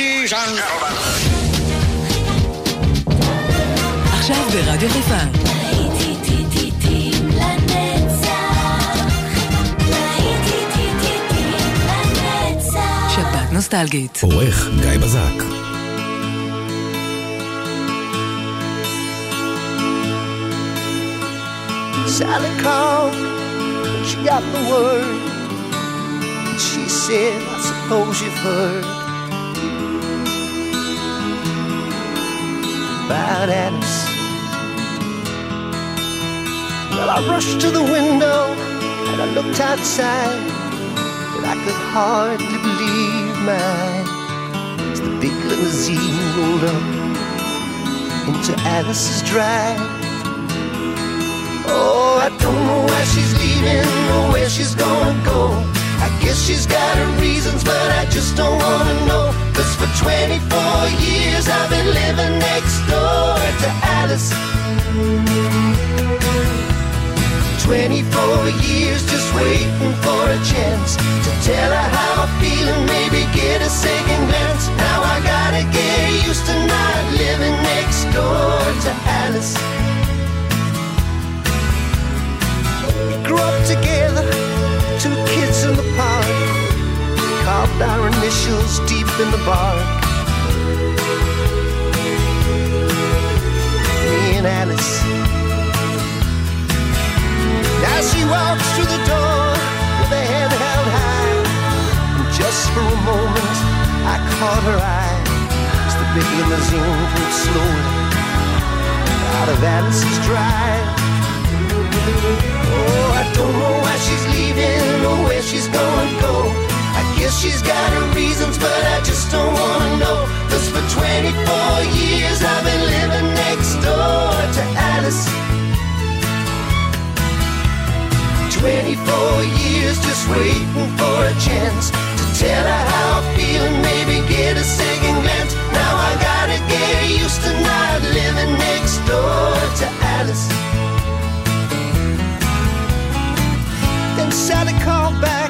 Ladies and gentlemen. עכשיו ברדיו חיפה. שבת נוסטלגית. עורך גיא בזק. Sally called, she got the word. She said, I suppose you've heard about. Well, I rushed to the window and I looked outside, but I could hardly believe my eyes. As the big limousine rolled up into Alice's drive. Oh, I don't know why she's leaving or where she's gonna go. I guess she's got her reasons, but I just don't wanna know. Cause for 24 years I've been living next door to Alice. 24 years just waiting for a chance to tell her how I feel and maybe get a second glance. Now I gotta get used to not living next door to Alice. We grew up together, two kids in the park, carved our initials deep in the bark. Me and Alice. Now she walks through the door with her head held high. And just for a moment, I caught her eye as the big limousine pulled slowly out of Alice's drive. Oh, I don't know why she's leaving or where she's gonna go. Guess she's got her reasons, but I just don't wanna know. Cause for 24 years I've been living next door to Alice. 24 years just waiting for a chance to tell her how I feel and maybe get a second glance. Now I gotta get used to not living next door to Alice. Then Sally called back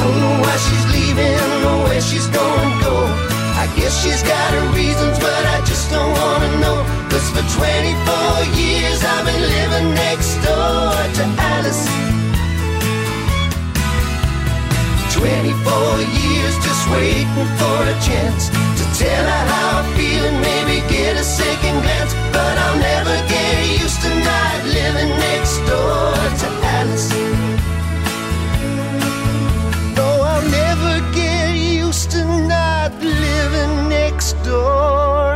Don't know why she's leaving or where she's gonna go. I guess she's got her reasons, but I just don't wanna know. Cause for 24 years I've been living next door to Alice. 24 years just waiting for a chance to tell her how I feel and maybe get a second glance. But I'll never get used to not living next door to Alice. Not living next door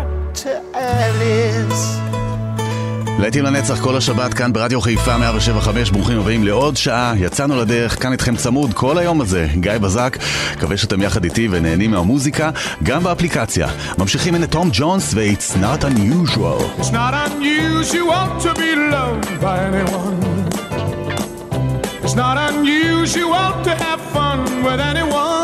to Alice. להיטים לנצח כל השבת כאן ברדיו חיפה 175, ברוכים הבאים לעוד שעה, יצאנו לדרך, כאן איתכם צמוד כל היום הזה, גיא בזק, מקווה שאתם יחד איתי ונהנים מהמוזיקה, גם באפליקציה. ממשיכים הנה תום ג'ונס ו-It's not unusual. It's not unusual to be loved by anyone. It's not unusual to have fun with anyone.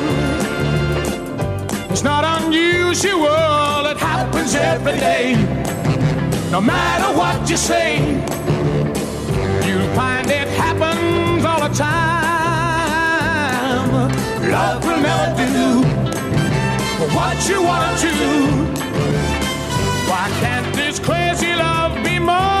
it's not unusual, it happens every day. No matter what you say, you'll find it happens all the time. Love will never do what you wanna do. Why can't this crazy love be more?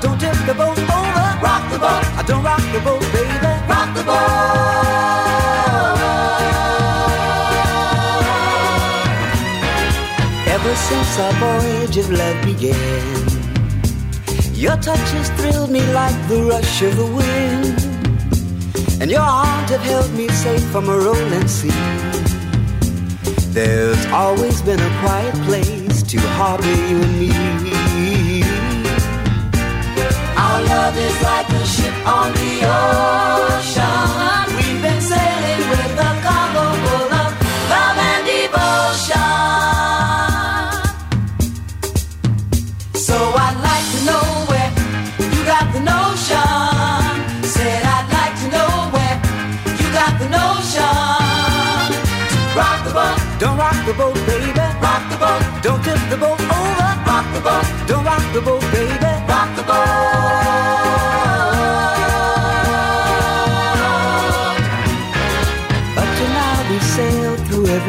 don't tip the boat over. Rock the boat. I don't rock the boat, baby. Rock the boat. Ever since our voyage of love began, your touch has thrilled me like the rush of the wind, and your arms have held me safe from a rolling sea. There's always been a quiet place to harbor you and me. Love is like a ship on the ocean. We've been sailing with a cargo full of love and devotion. So I'd like to know where you got the notion. Said I'd like to know where you got the notion. Rock the boat. Don't rock the boat, baby. Rock the boat. Don't tip the boat over. Rock the boat. Don't rock the boat, baby. Rock the boat.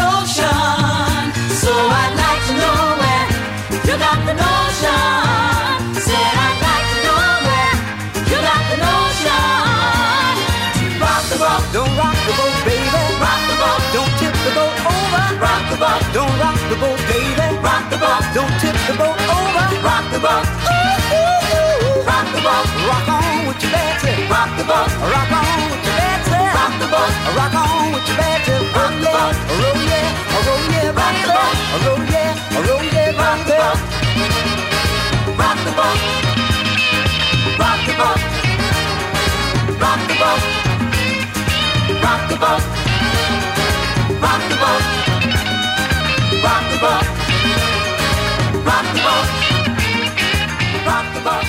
Notion. So I'd like to know where you got the notion. Said I'd like to know where you got the notion. Rock the boat, Don't rock the boat, baby. rock the boat, Don't tip the boat over. rock the boat, Don't rock the boat, baby. rock the boat, Don't tip the boat over. rock the boat, rock the boat, Rock on with your Betsy. rock the boat, Rock on with your rock the boat. Rock on with your bad tail. Rock the boat. Roll yeah, roll yeah, rock the boat. Roll yeah, roll yeah, rock the. Rock the. Rock the boat. Rock the boat. Rock the boat. Rock the boat. Rock the boat. Rock the boat. Rock the boat. Rock the boat.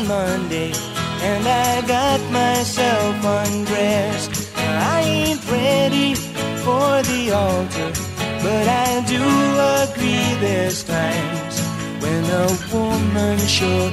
on Monday and I got myself undressed. I ain't ready for the altar, but I do agree there's times when a woman sure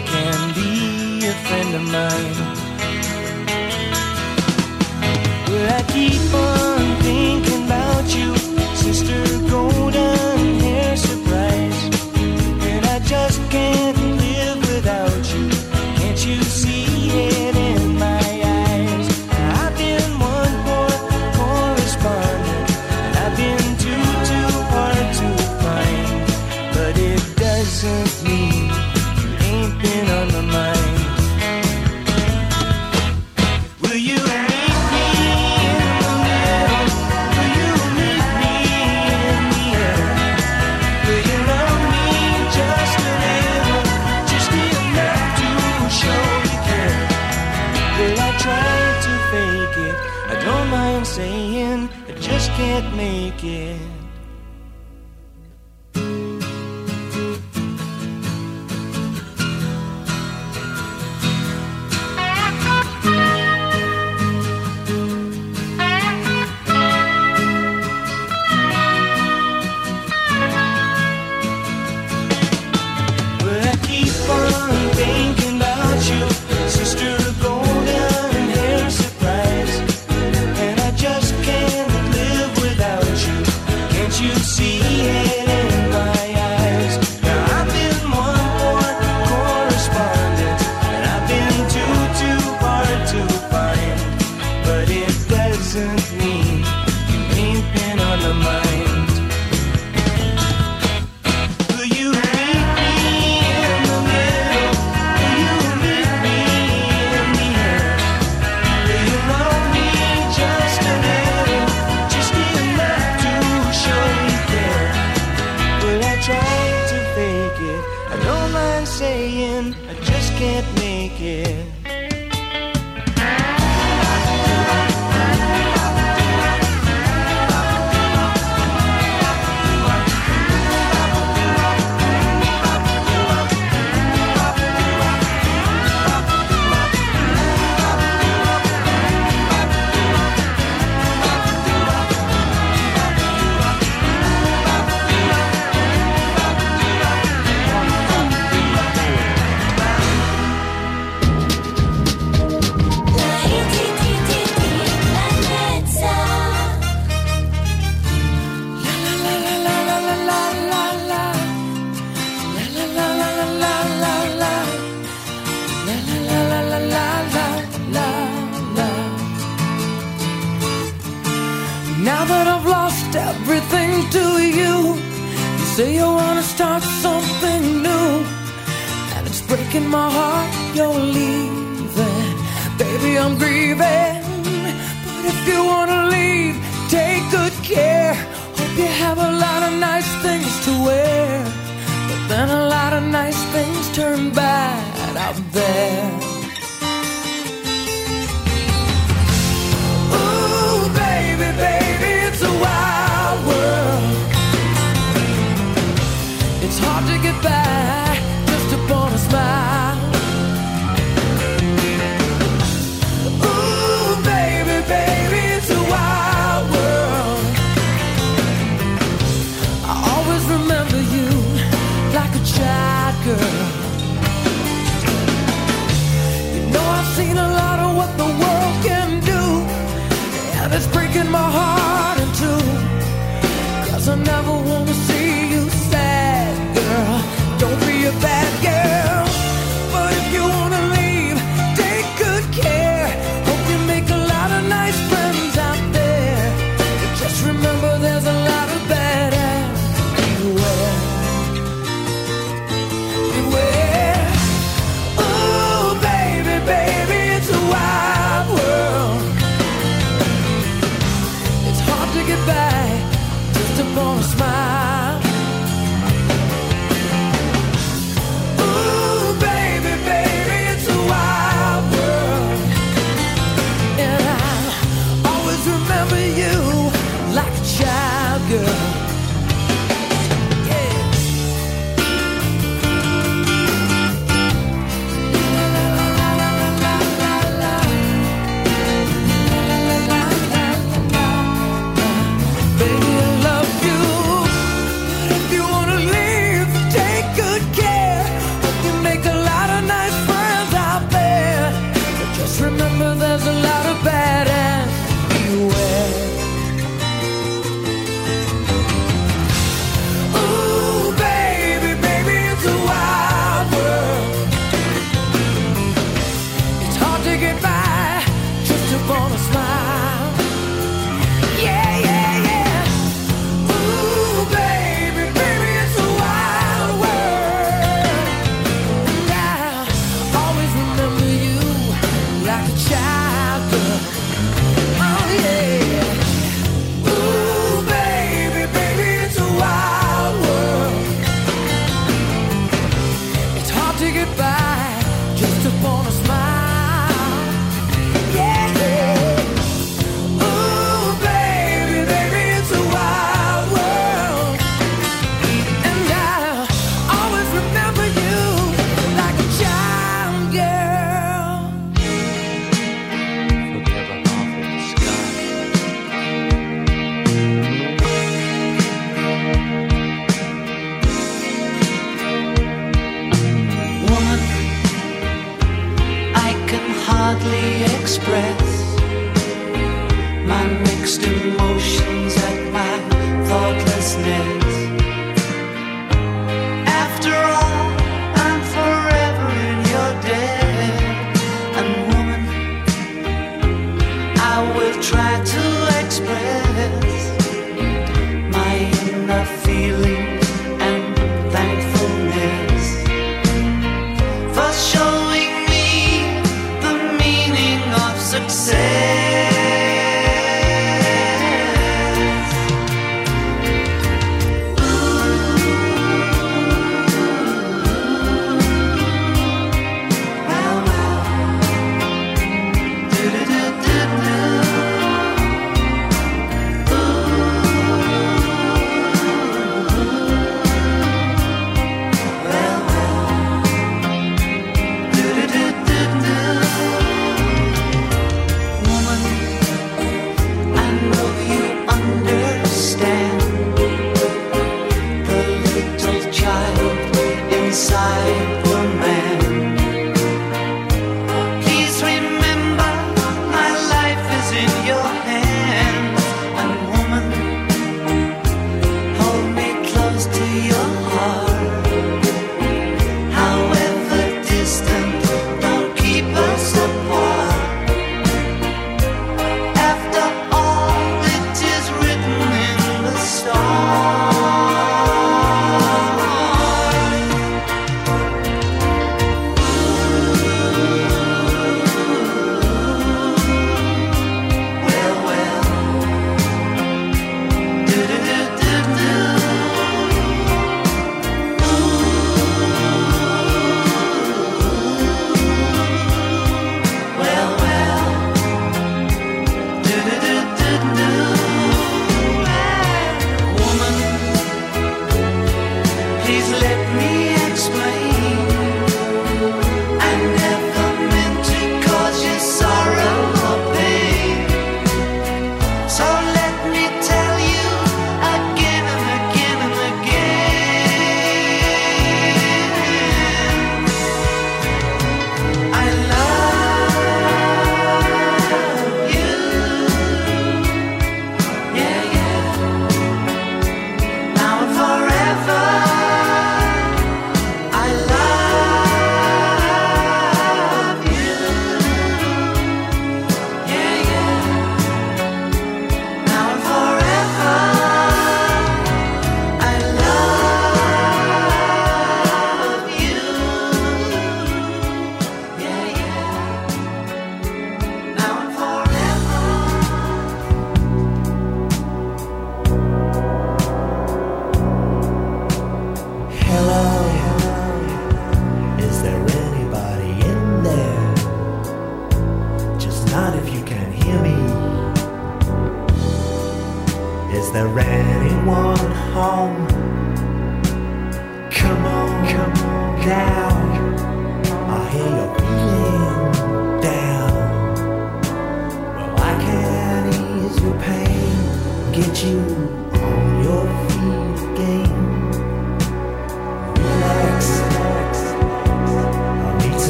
it. don't mind saying, I just can't make it.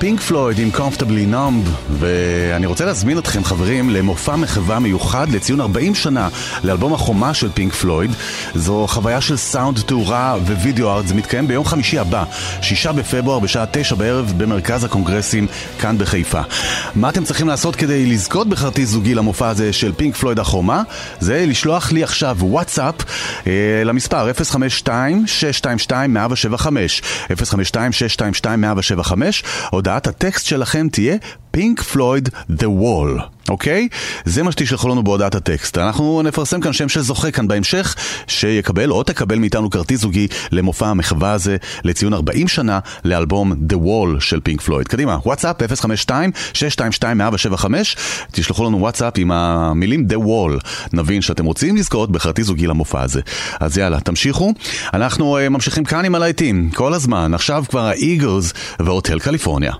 היו הפינק פלויד עם Comfortably Numb ואני רוצה להזמין אתכם חברים למופע מחווה מיוחד לציון 40 שנה לאלבום החומה של פינק פלויד. זו חוויה של סאונד, תאורה ווידאו ארט. זה מתקיים ביום חמישי הבא, שישה בפברואר בשעה תשע בערב במרכז הקונגרסים כאן בחיפה. מה אתם צריכים לעשות כדי לזכות בכרטיס זוגי למופע הזה של פינק פלויד החומה? זה לשלוח לי עכשיו וואטסאפ אה, למספר 052-622-175 052-622-175 הודעת הטקסט שלכם תהיה פינק פלויד The Wall, אוקיי? זה מה שתשלחו לנו בהודעת הטקסט. אנחנו נפרסם כאן שם של זוכה כאן בהמשך, שיקבל או תקבל מאיתנו כרטיס זוגי למופע המחווה הזה לציון 40 שנה לאלבום The Wall של פינק פלויד. קדימה, וואטסאפ 052-622-175 תשלחו לנו וואטסאפ עם המילים The Wall. נבין שאתם רוצים לזכות בכרטיס זוגי למופע הזה. אז יאללה, תמשיכו. אנחנו uh, ממשיכים כאן עם הלהיטים, כל הזמן. עכשיו כבר האיגלס והוטל קליפורניה.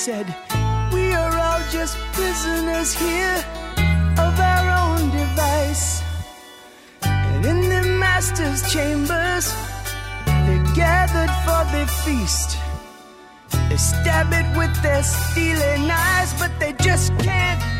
Said, We are all just prisoners here of our own device. And in the master's chambers, they're gathered for the feast. They stab it with their steely knives, but they just can't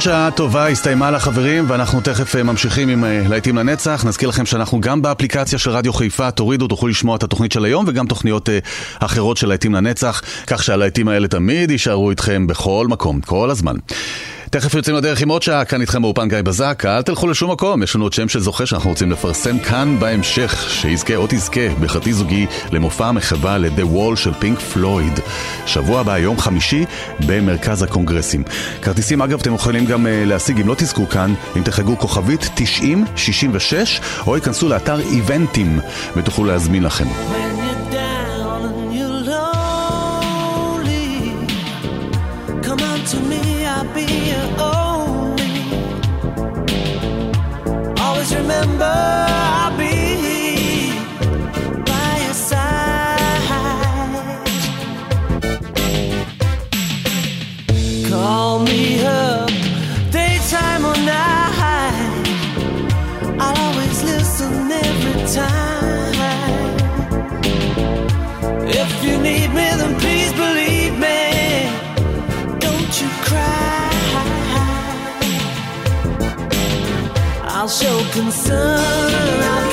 עוד שעה טובה הסתיימה לחברים ואנחנו תכף אה, ממשיכים עם אה, להיטים לנצח. נזכיר לכם שאנחנו גם באפליקציה של רדיו חיפה, תורידו, תוכלו לשמוע את התוכנית של היום וגם תוכניות אה, אחרות של להיטים לנצח, כך שהלהיטים האלה תמיד יישארו איתכם בכל מקום, כל הזמן. תכף יוצאים לדרך עם עוד שעה, כאן איתכם באופן גיא בזק, אל תלכו לשום מקום, יש לנו עוד שם של זוכה שאנחנו רוצים לפרסם כאן בהמשך, שיזכה או תזכה בחצי זוגי למופע המחווה ל-The Wall של פינק פלויד. שבוע הבא, יום חמישי, במרכז הקונגרסים. כרטיסים, אגב, אתם יכולים גם uh, להשיג, אם לא תזכו כאן, אם תחגגו כוכבית 9066, או ייכנסו לאתר איבנטים, ותוכלו להזמין לכם. When remember, concern.